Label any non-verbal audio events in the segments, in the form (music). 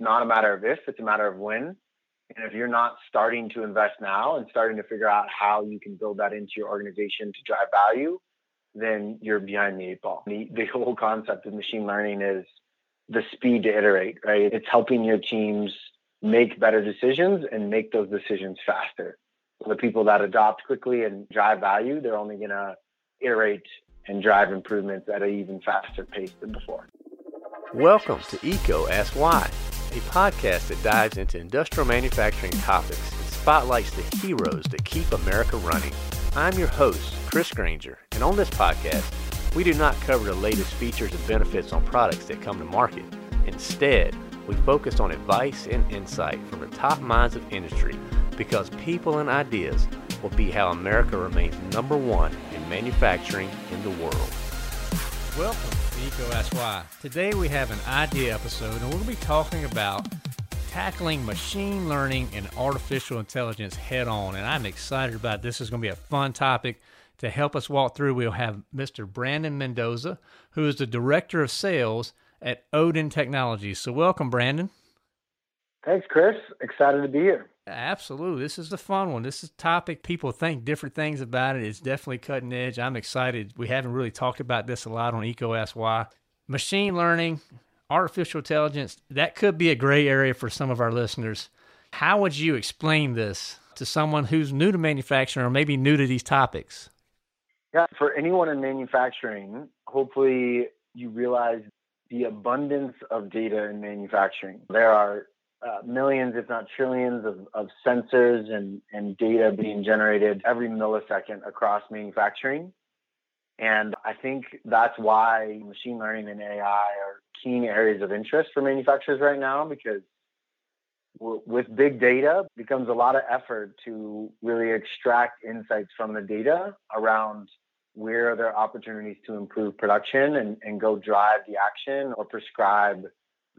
it's not a matter of if, it's a matter of when. And if you're not starting to invest now and starting to figure out how you can build that into your organization to drive value, then you're behind the eight ball. The, the whole concept of machine learning is the speed to iterate, right? It's helping your teams make better decisions and make those decisions faster. So the people that adopt quickly and drive value, they're only going to iterate and drive improvements at an even faster pace than before. Welcome to EECO Ask Why, a podcast that dives into industrial manufacturing topics and spotlights the heroes that keep America running. I'm your host, Chris Granger, and on this podcast, we do not cover the latest features and benefits on products that come to market. Instead, we focus on advice and insight from the top minds of industry because people and ideas will be how America remains number one in manufacturing in the world. Welcome Ask Why. Today we have an idea episode and we're going to be talking about tackling machine learning and artificial intelligence head on. And I'm excited about. This is going to be a fun topic. To help us walk through, we'll have Mr. Brandon Mendoza, who is the Director of Sales at Oden Technologies. So, welcome, Brandon. Thanks, Chris. Excited to be here. Absolutely. This is the fun one. This is a topic people think different things about it. It's definitely cutting edge. I'm excited. We haven't really talked about this a lot on Why. Machine learning, artificial intelligence, that could be a gray area for some of our listeners. How would you explain this to someone who's new to manufacturing or maybe new to these topics? Yeah, for anyone in manufacturing, hopefully you realize the abundance of data in manufacturing. There are uh, millions, if not trillions, of, of sensors and, and data being generated every millisecond across manufacturing. And I think that's why machine learning and AI are keen areas of interest for manufacturers right now because with big data becomes a lot of effort to really extract insights from the data around where are there opportunities to improve production and, and go drive the action or prescribe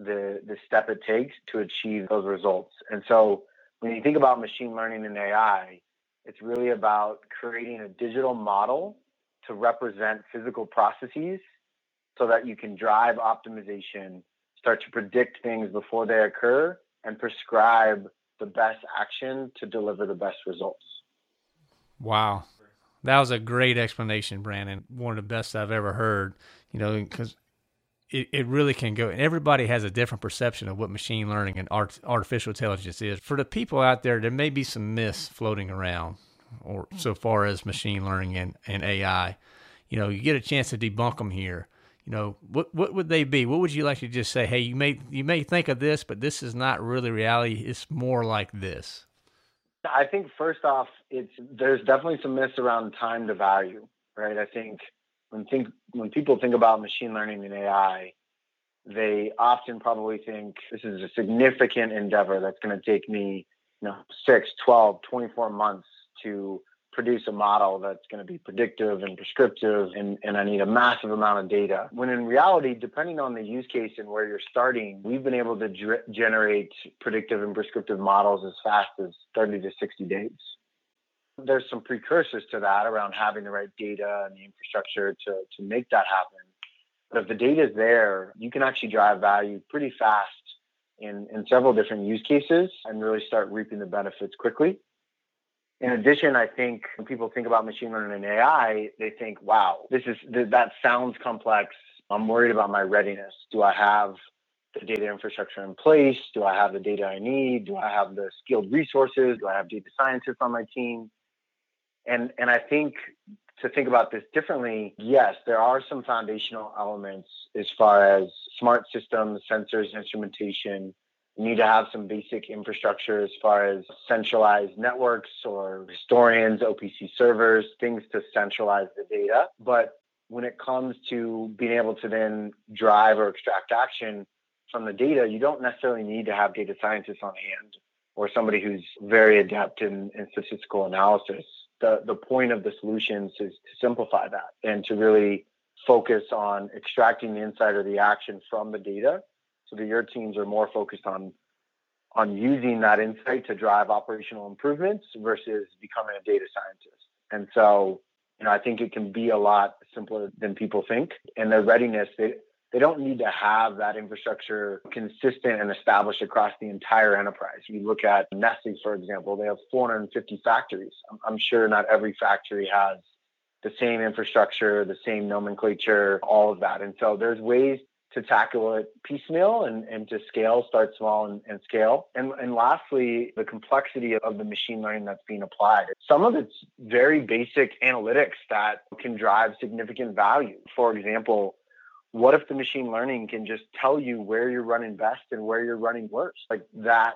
the, the step it takes to achieve those results. And so when you think about machine learning and AI, it's really about creating a digital model to represent physical processes so that you can drive optimization, start to predict things before they occur, and prescribe the best action to deliver the best results. Wow. That was a great explanation, Brandon. One of the best I've ever heard. You know, because it, it really can go. And everybody has a different perception of what machine learning and art, artificial intelligence is. For the people out there, there may be some myths floating around, or so far as machine learning and, and AI. You know, you get a chance to debunk them here. You know, what what would they be? What would you like to just say? Hey, you may you may think of this, but this is not really reality. It's more like this. I think first off, it's there's definitely some myths around time to value, right? I think when think when people think about machine learning and AI, they often probably think this is a significant endeavor that's going to take me, you know, 6, 12, 24 months to produce a model that's going to be predictive and prescriptive and, and I need a massive amount of data. When in reality, depending on the use case and where you're starting, we've been able to generate predictive and prescriptive models as fast as 30 to 60 days there's some precursors to that around having the right data and the infrastructure to, to make that happen. But if the data is there, you can actually drive value pretty fast in, in several different use cases and really start reaping the benefits quickly. In addition, I think when people think about machine learning and AI, they think, wow, this is that sounds complex. I'm worried about my readiness. Do I have the data infrastructure in place? Do I have the data I need? Do I have the skilled resources? Do I have data scientists on my team? And and I think to think about this differently, yes, there are some foundational elements as far as smart systems, sensors, instrumentation. You need to have some basic infrastructure as far as centralized networks or historians, OPC servers, things to centralize the data. But when it comes to being able to then drive or extract action from the data, you don't necessarily need to have data scientists on hand or somebody who's very adept in, in statistical analysis the, the point of the solutions is to simplify that and to really focus on extracting the insight or the action from the data so that your teams are more focused on on using that insight to drive operational improvements versus becoming a data scientist. And so, you know, I think it can be a lot simpler than people think. And their readiness, they, they don't need to have that infrastructure consistent and established across the entire enterprise. You look at Nestle, for example, they have 450 factories. I'm, sure not every factory has the same infrastructure, the same nomenclature, all of that. And so there's ways to tackle it piecemeal and, and to scale, start small and, and scale. And, and lastly, the complexity of the machine learning that's being applied. Some of it's very basic analytics that can drive significant value. For example, what if the machine learning can just tell you where you're running best and where you're running worse? Like that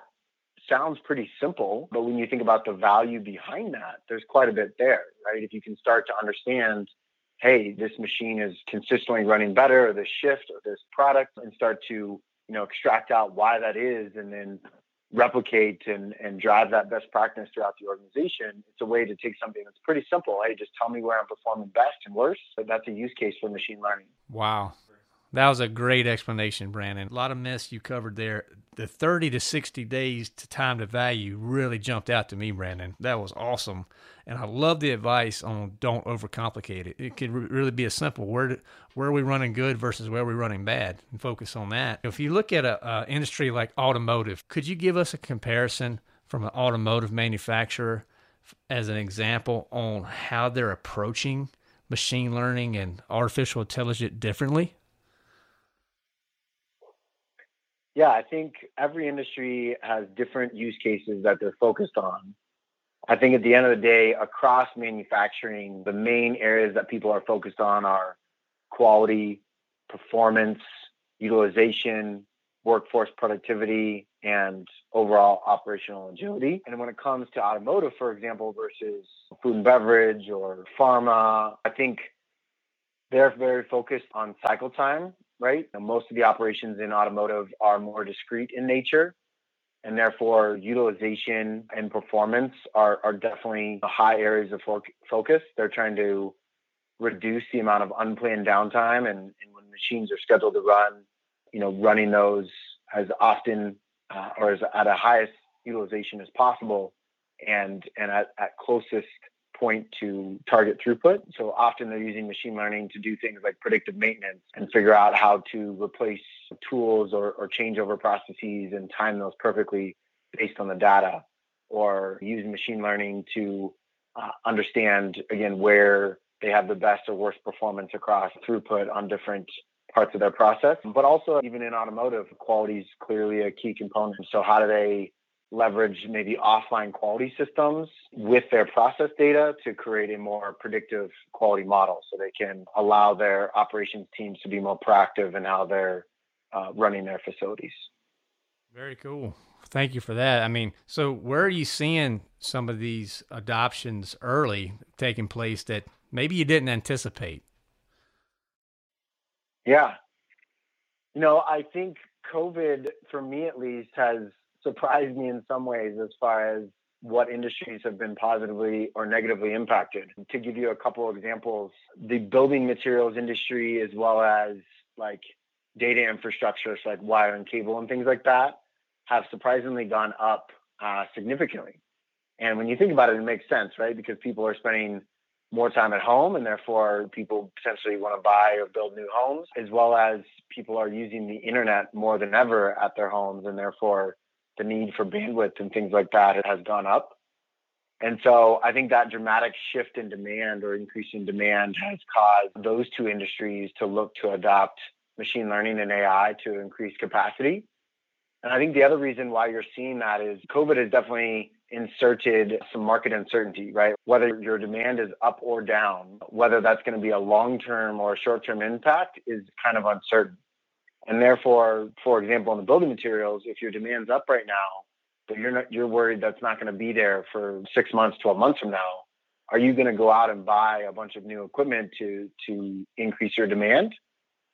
sounds pretty simple, but when you think about the value behind that, there's quite a bit there, right? If you can start to understand hey, this machine is consistently running better, or this shift, or this product, and start to you know extract out why that is, and then replicate and, and drive that best practice throughout the organization. It's a way to take something that's pretty simple. Hey, just tell me where I'm performing best and worse. But that's a use case for machine learning. Wow. That was a great explanation, Brandon. A lot of myths you covered there. The 30 to 60 days to time to value really jumped out to me, Brandon. That was awesome. And I love the advice on don't overcomplicate it. It could really be a simple where where are we running good versus where are we running bad and focus on that. If you look at an industry like automotive, could you give us a comparison from an automotive manufacturer as an example on how they're approaching machine learning and artificial intelligence differently? Yeah, I think every industry has different use cases that they're focused on. I think at the end of the day, across manufacturing, the main areas that people are focused on are quality, performance, utilization, workforce productivity, and overall operational agility. And when it comes to automotive, for example, versus food and beverage or pharma, I think they're very focused on cycle time right? Most of the operations in automotive are more discrete in nature, and therefore utilization and performance are, are definitely high areas of focus. They're trying to reduce the amount of unplanned downtime, and, and when machines are scheduled to run, you know, running those as often uh, or as at a highest utilization as possible, and and at, at closest point to target throughput. So often they're using machine learning to do things like predictive maintenance and figure out how to replace tools or, or change over processes and time those perfectly based on the data, or using machine learning to uh, understand, again, where they have the best or worst performance across throughput on different parts of their process. But also, even in automotive, quality is clearly a key component. So, how do they leverage maybe offline quality systems with their process data to create a more predictive quality model so they can allow their operations teams to be more proactive in how they're uh, running their facilities. Very cool. Thank you for that. I mean, so where are you seeing some of these adoptions early taking place that maybe you didn't anticipate? Yeah. You know, I think COVID, for me at least, has surprised me in some ways as far as what industries have been positively or negatively impacted. To give you a couple of examples, the building materials industry, as well as like data infrastructure, so like wire and cable and things like that, have surprisingly gone up uh, significantly. And when you think about it, it makes sense, right? Because people are spending more time at home and therefore people potentially want to buy or build new homes, as well as people are using the internet more than ever at their homes and therefore the need for bandwidth and things like that has gone up. And so I think that dramatic shift in demand or increase in demand has caused those two industries to look to adopt machine learning and AI to increase capacity. And I think the other reason why you're seeing that is COVID has definitely inserted some market uncertainty, right? Whether your demand is up or down, whether that's going to be a long term or short term impact is kind of uncertain. And therefore, for example, in the building materials, if your demand's up right now, but you're not you're worried that's not going to be there for six months, 12 months from now, are you going to go out and buy a bunch of new equipment to to increase your demand?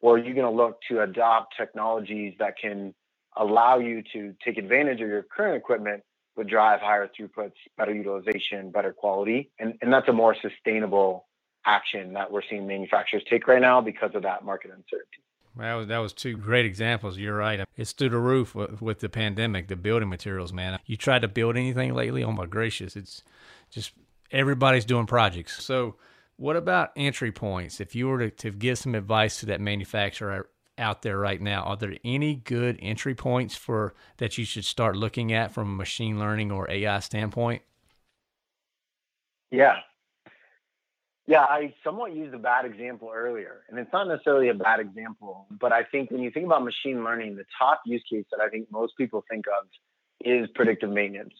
Or are you going to look to adopt technologies that can allow you to take advantage of your current equipment but drive higher throughputs, better utilization, better quality? And, and that's a more sustainable action that we're seeing manufacturers take right now because of that market uncertainty. That was that was two great examples. You're right. It's through the roof with, with, the pandemic. The building materials, man. You tried to build anything lately? Oh my gracious! It's just everybody's doing projects. So, what about entry points? If you were to, to give some advice to that manufacturer out there right now, are there any good entry points for that you should start looking at from a machine learning or AI standpoint? Yeah. Yeah, I somewhat used a bad example earlier, and it's not necessarily a bad example, but I think when you think about machine learning, the top use case that I think most people think of is predictive maintenance.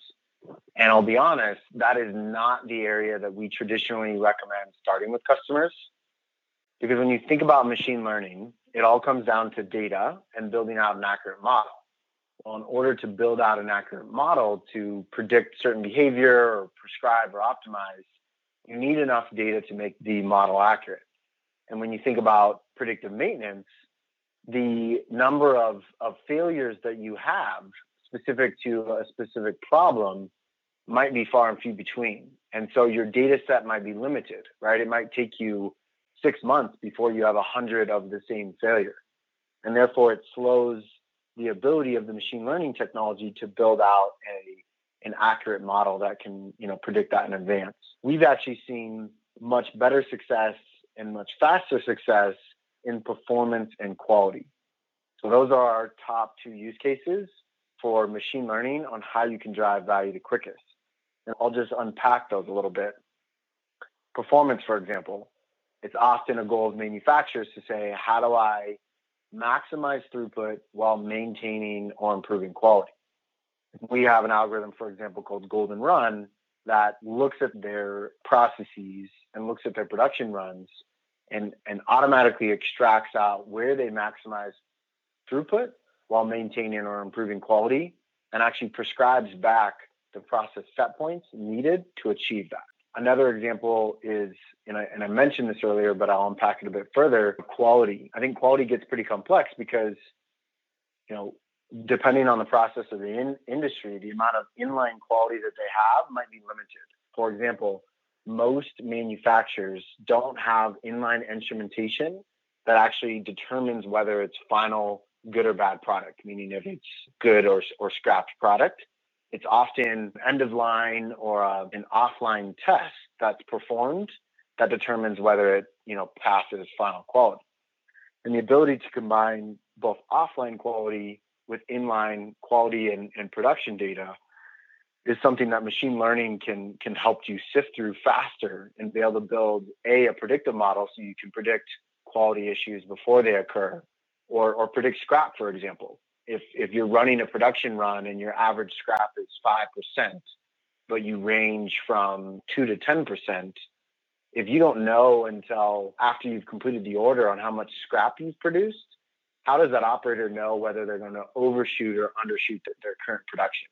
And I'll be honest, that is not the area that we traditionally recommend starting with customers. Because when you think about machine learning, it all comes down to data and building out an accurate model. Well, in order to build out an accurate model to predict certain behavior or prescribe or optimize, you need enough data to make the model accurate. And when you think about predictive maintenance, the number of, of failures that you have specific to a specific problem might be far and few between. And so your data set might be limited, right? It might take you six months before you have a hundred of the same failure. And therefore it slows the ability of the machine learning technology to build out a an accurate model that can, you know, predict that in advance. We've actually seen much better success and much faster success in performance and quality. So those are our top two use cases for machine learning on how you can drive value the quickest. And I'll just unpack those a little bit. Performance, for example, it's often a goal of manufacturers to say, how do I maximize throughput while maintaining or improving quality? We have an algorithm, for example, called Golden Run that looks at their processes and looks at their production runs and, and automatically extracts out where they maximize throughput while maintaining or improving quality and actually prescribes back the process set points needed to achieve that. Another example is, and I, and I mentioned this earlier, but I'll unpack it a bit further quality. I think quality gets pretty complex because, you know, depending on the process of the in- industry, the amount of inline quality that they have might be limited. For example, most manufacturers don't have inline instrumentation that actually determines whether it's final good or bad product, meaning if it's good or, or scrapped product. It's often end of line or uh, an offline test that's performed that determines whether it, you know, passes final quality. And the ability to combine both offline quality with inline quality and, and production data is something that machine learning can can help you sift through faster and be able to build a a predictive model so you can predict quality issues before they occur or or predict scrap for example. If if you're running a production run and your average scrap is five percent, but you range from two to ten percent, if you don't know until after you've completed the order on how much scrap you've produced, how does that operator know whether they're going to overshoot or undershoot their current production?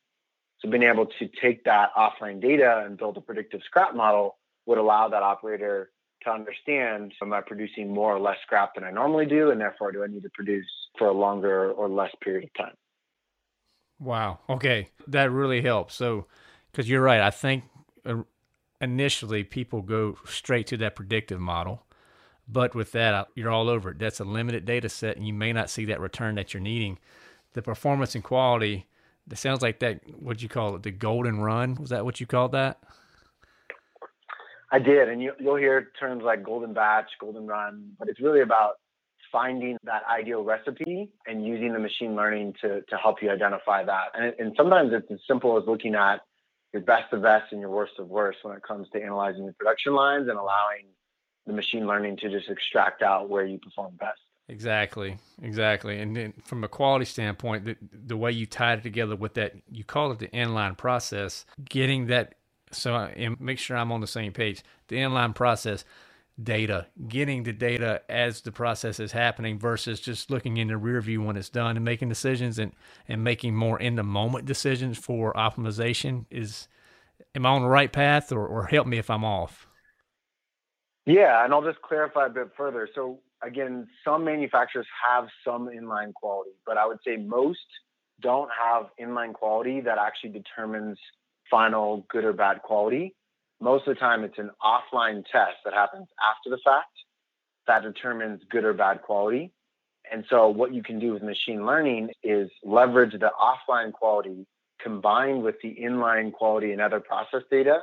So being able to take that offline data and build a predictive scrap model would allow that operator to understand am I producing more or less scrap than I normally do, and therefore do I need to produce for a longer or less period of time. Wow. Okay, that really helps. So, because you're right, I think uh, initially people go straight to that predictive model, but with that, you're all over it. That's a limited data set, and you may not see that return that you're needing. The performance and quality. That sounds like that. What you call it? The golden run. Was that what you called that? I did, and you, will hear terms like golden batch, golden run, but it's really about finding that ideal recipe and using the machine learning to to help you identify that. And, and sometimes it's as simple as looking at your best of best and your worst of worst when it comes to analyzing the production lines and allowing the machine learning to just extract out where you perform best. Exactly, exactly. And then from a quality standpoint, the, the way you tied it together with that, you call it the inline process, getting that so and make sure I'm on the same page. The inline process data, getting the data as the process is happening versus just looking in the rear view when it's done and making decisions and, and making more in the moment decisions for optimization is am I on the right path or, or help me if I'm off? Yeah, and I'll just clarify a bit further. So again, some manufacturers have some inline quality, but I would say most don't have inline quality that actually determines final good or bad quality. Most of the time, it's an offline test that happens after the fact that determines good or bad quality. And so, what you can do with machine learning is leverage the offline quality combined with the inline quality and other process data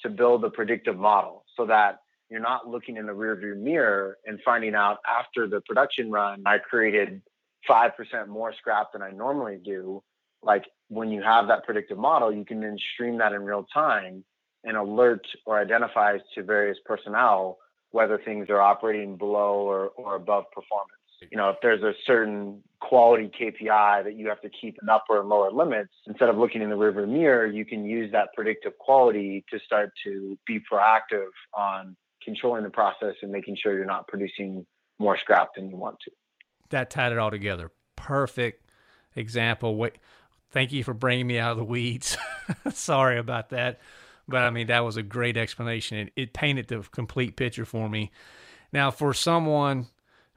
to build a predictive model so that you're not looking in the rearview mirror and finding out after the production run, I created 5% more scrap than I normally do. Like when you have that predictive model, you can then stream that in real time and alert or identify to various personnel whether things are operating below or, or above performance. You know, if there's a certain quality KPI that you have to keep in upper and lower limits, instead of looking in the rearview mirror, you can use that predictive quality to start to be proactive on controlling the process and making sure you're not producing more scrap than you want to. That tied it all together. Perfect example. Wait, thank you for bringing me out of the weeds. (laughs) Sorry about that. But I mean, that was a great explanation. It, it painted the complete picture for me. Now, for someone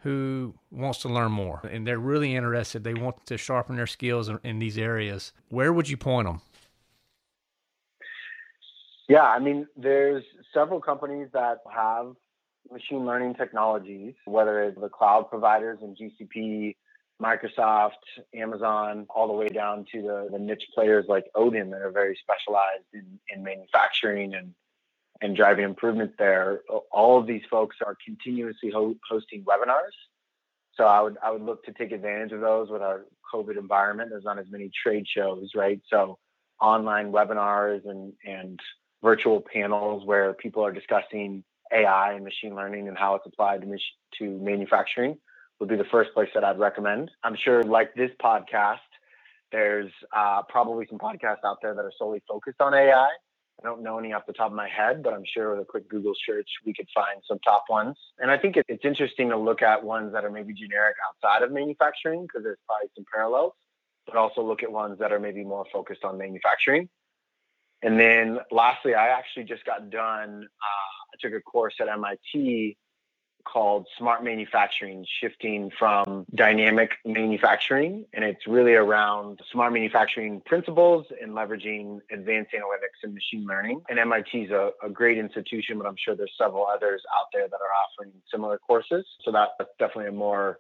who wants to learn more and they're really interested, they want to sharpen their skills in, in these areas, where would you point them? Yeah, I mean, there's several companies that have machine learning technologies, whether it's the cloud providers and GCP, Microsoft, Amazon, all the way down to the, the niche players like Oden that are very specialized in, in manufacturing and, and driving improvements there. All of these folks are continuously ho- hosting webinars. So I would I would look to take advantage of those with our COVID environment. There's not as many trade shows, right? So online webinars and and virtual panels where people are discussing AI and machine learning and how it's applied to, mach- to manufacturing would be the first place that I'd recommend. I'm sure, like this podcast, there's uh, probably some podcasts out there that are solely focused on AI. I don't know any off the top of my head, but I'm sure with a quick Google search, we could find some top ones. And I think it's interesting to look at ones that are maybe generic outside of manufacturing because there's probably some parallels, but also look at ones that are maybe more focused on manufacturing. And then lastly, I actually just got done, uh, I took a course at MIT called Smart Manufacturing, shifting from dynamic manufacturing. And it's really around smart manufacturing principles and leveraging advanced analytics and machine learning. And MIT is a, a great institution, but I'm sure there's several others out there that are offering similar courses. So that's definitely a more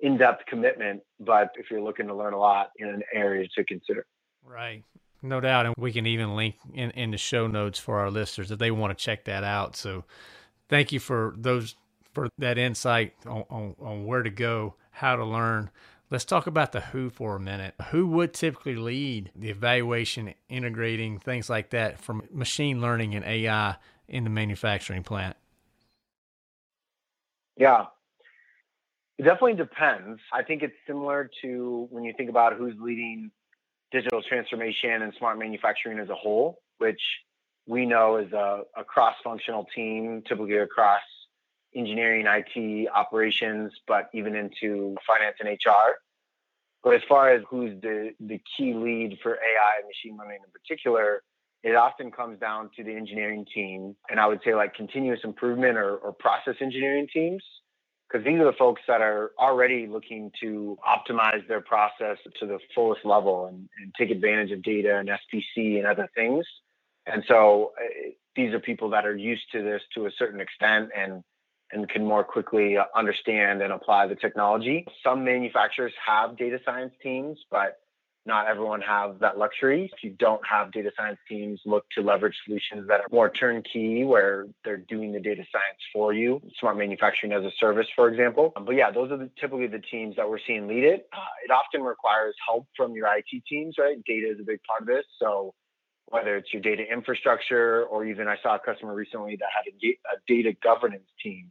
in depth commitment. But if you're looking to learn a lot in an area to consider. Right. No doubt. And we can even link in, in the show notes for our listeners if they want to check that out. So thank you for those for that insight on, on, on where to go, how to learn. Let's talk about the who for a minute. Who would typically lead the evaluation, integrating things like that from machine learning and AI in the manufacturing plant? Yeah, it definitely depends. I think it's similar to when you think about who's leading digital transformation and smart manufacturing as a whole, which we know is a, a cross functional team, typically across engineering, IT, operations, but even into finance and HR. But as far as who's the, the key lead for AI and machine learning in particular, it often comes down to the engineering team. And I would say like continuous improvement or, or process engineering teams, because these are the folks that are already looking to optimize their process to the fullest level and, and take advantage of data and SPC and other things. And so uh, these are people that are used to this to a certain extent and and can more quickly uh, understand and apply the technology. Some manufacturers have data science teams, but not everyone have that luxury. If you don't have data science teams, look to leverage solutions that are more turnkey, where they're doing the data science for you. Smart manufacturing as a service, for example. But yeah, those are the, typically the teams that we're seeing lead it. Uh, it often requires help from your IT teams, right? Data is a big part of this. So whether it's your data infrastructure or even I saw a customer recently that had a, a data governance team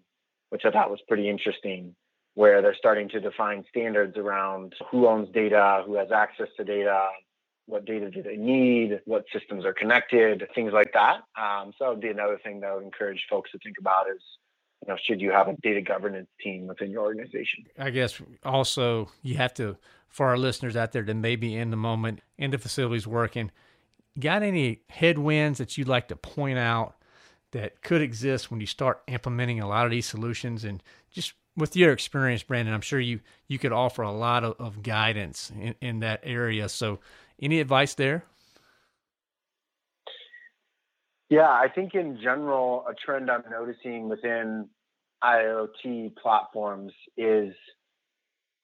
which I thought was pretty interesting, where they're starting to define standards around who owns data, who has access to data, what data do they need, what systems are connected, things like that. Um, so that would be another thing that I would encourage folks to think about is, you know, should you have a data governance team within your organization? I guess also you have to, for our listeners out there that may be in the moment, in the facilities working, got any headwinds that you'd like to point out that could exist when you start implementing a lot of these solutions and just with your experience brandon i'm sure you you could offer a lot of, of guidance in, in that area. So any advice there? Yeah i think in general a trend i'm noticing within iot platforms is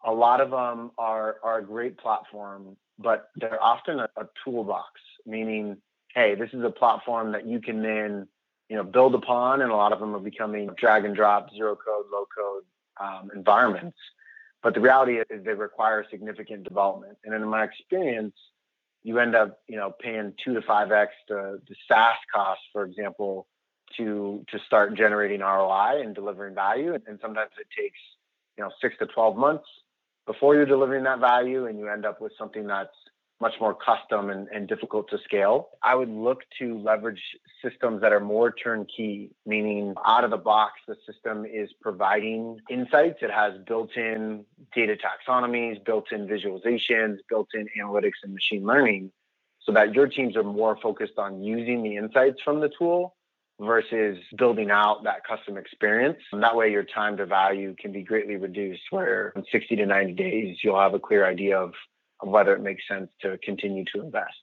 a lot of them are are a great platform but they're often a, a toolbox meaning hey this is a platform that you can then you know, build upon, and a lot of them are becoming drag and drop, zero code, low code um, environments. But the reality is they require significant development. And in my experience, you end up, you know, paying two to five x the, the SaaS cost, for example, to to start generating ROI and delivering value. And sometimes it takes, you know, six to twelve months before you're delivering that value, and you end up with something that's much more custom and, and, difficult to scale. I would look to leverage systems that are more turnkey, meaning out of the box, the system is providing insights. It has built in data taxonomies, built in visualizations, built in analytics and machine learning, so that your teams are more focused on using the insights from the tool versus building out that custom experience. And that way, your time to value can be greatly reduced, where in 60 to 90 days, you'll have a clear idea of of whether it makes sense to continue to invest.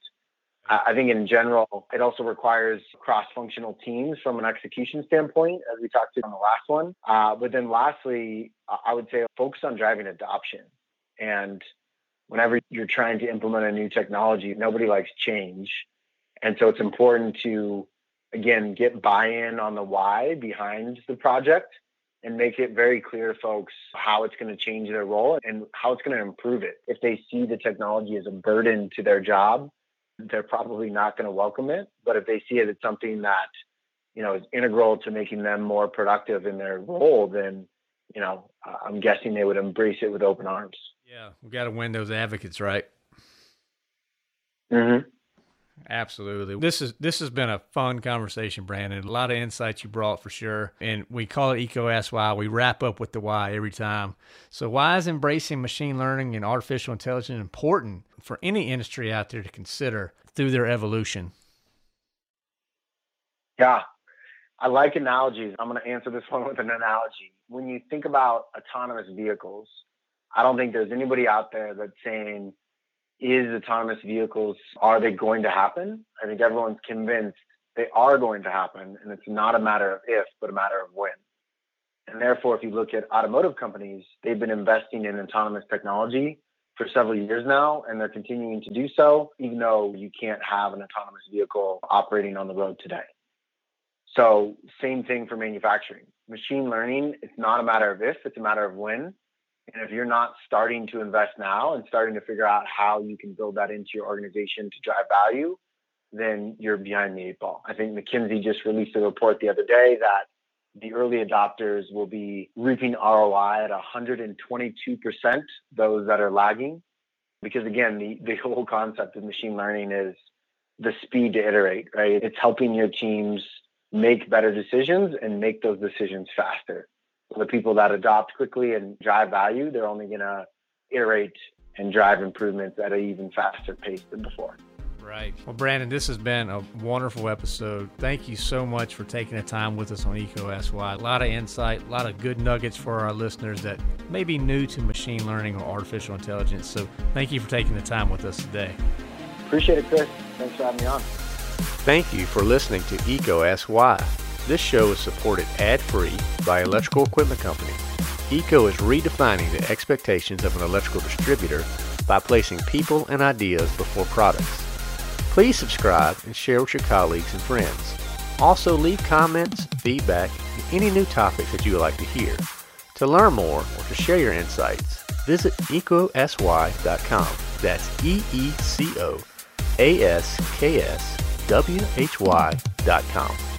I think in general, it also requires cross-functional teams from an execution standpoint, as we talked about on the last one. Uh, but then lastly, I would say focus on driving adoption. And whenever you're trying to implement a new technology, nobody likes change. And so it's important to, again, get buy-in on the why behind the project and make it very clear to folks how it's going to change their role and how it's going to improve it. If they see the technology as a burden to their job, they're probably not going to welcome it. But if they see it as something that, you know, is integral to making them more productive in their role, then, you know, I'm guessing they would embrace it with open arms. Yeah, we got to win those advocates, right? Mm-hmm. Absolutely. This is this has been a fun conversation, Brandon. A lot of insights you brought for sure. And we call it EECO Ask Why. We wrap up with the why every time. So why is embracing machine learning and artificial intelligence important for any industry out there to consider through their evolution? Yeah. I like analogies. I'm going to answer this (laughs) one with an analogy. When you think about autonomous vehicles, I don't think there's anybody out there that's saying is autonomous vehicles, are they going to happen? I think everyone's convinced they are going to happen. And it's not a matter of if, but a matter of when. And therefore, if you look at automotive companies, they've been investing in autonomous technology for several years now, and they're continuing to do so, even though you can't have an autonomous vehicle operating on the road today. So, same thing for manufacturing. Machine learning, it's not a matter of if, it's a matter of when. And if you're not starting to invest now and starting to figure out how you can build that into your organization to drive value, then you're behind the eight ball. I think McKinsey just released a report the other day that the early adopters will be reaping ROI at 122%, those that are lagging. Because again, the, the whole concept of machine learning is the speed to iterate, right? It's helping your teams make better decisions and make those decisions faster the people that adopt quickly and drive value, they're only going to iterate and drive improvements at an even faster pace than before. Right. Well, Brandon, this has been a wonderful episode. Thank you so much for taking the time with us on EECO Ask A lot of insight, a lot of good nuggets for our listeners that may be new to machine learning or artificial intelligence. So thank you for taking the time with us today. Appreciate it, Chris. Thanks for having me on. Thank you for listening to EECO Ask Why. This show is supported ad-free by Electrical Equipment Company. EECO is redefining the expectations of an electrical distributor by placing people and ideas before products. Please subscribe and share with your colleagues and friends. Also leave comments, feedback, and any new topics that you would like to hear. To learn more or to share your insights, visit eecoaskswhy.com. That's E-E-C-O A-S-K-S W-H-Y dot com.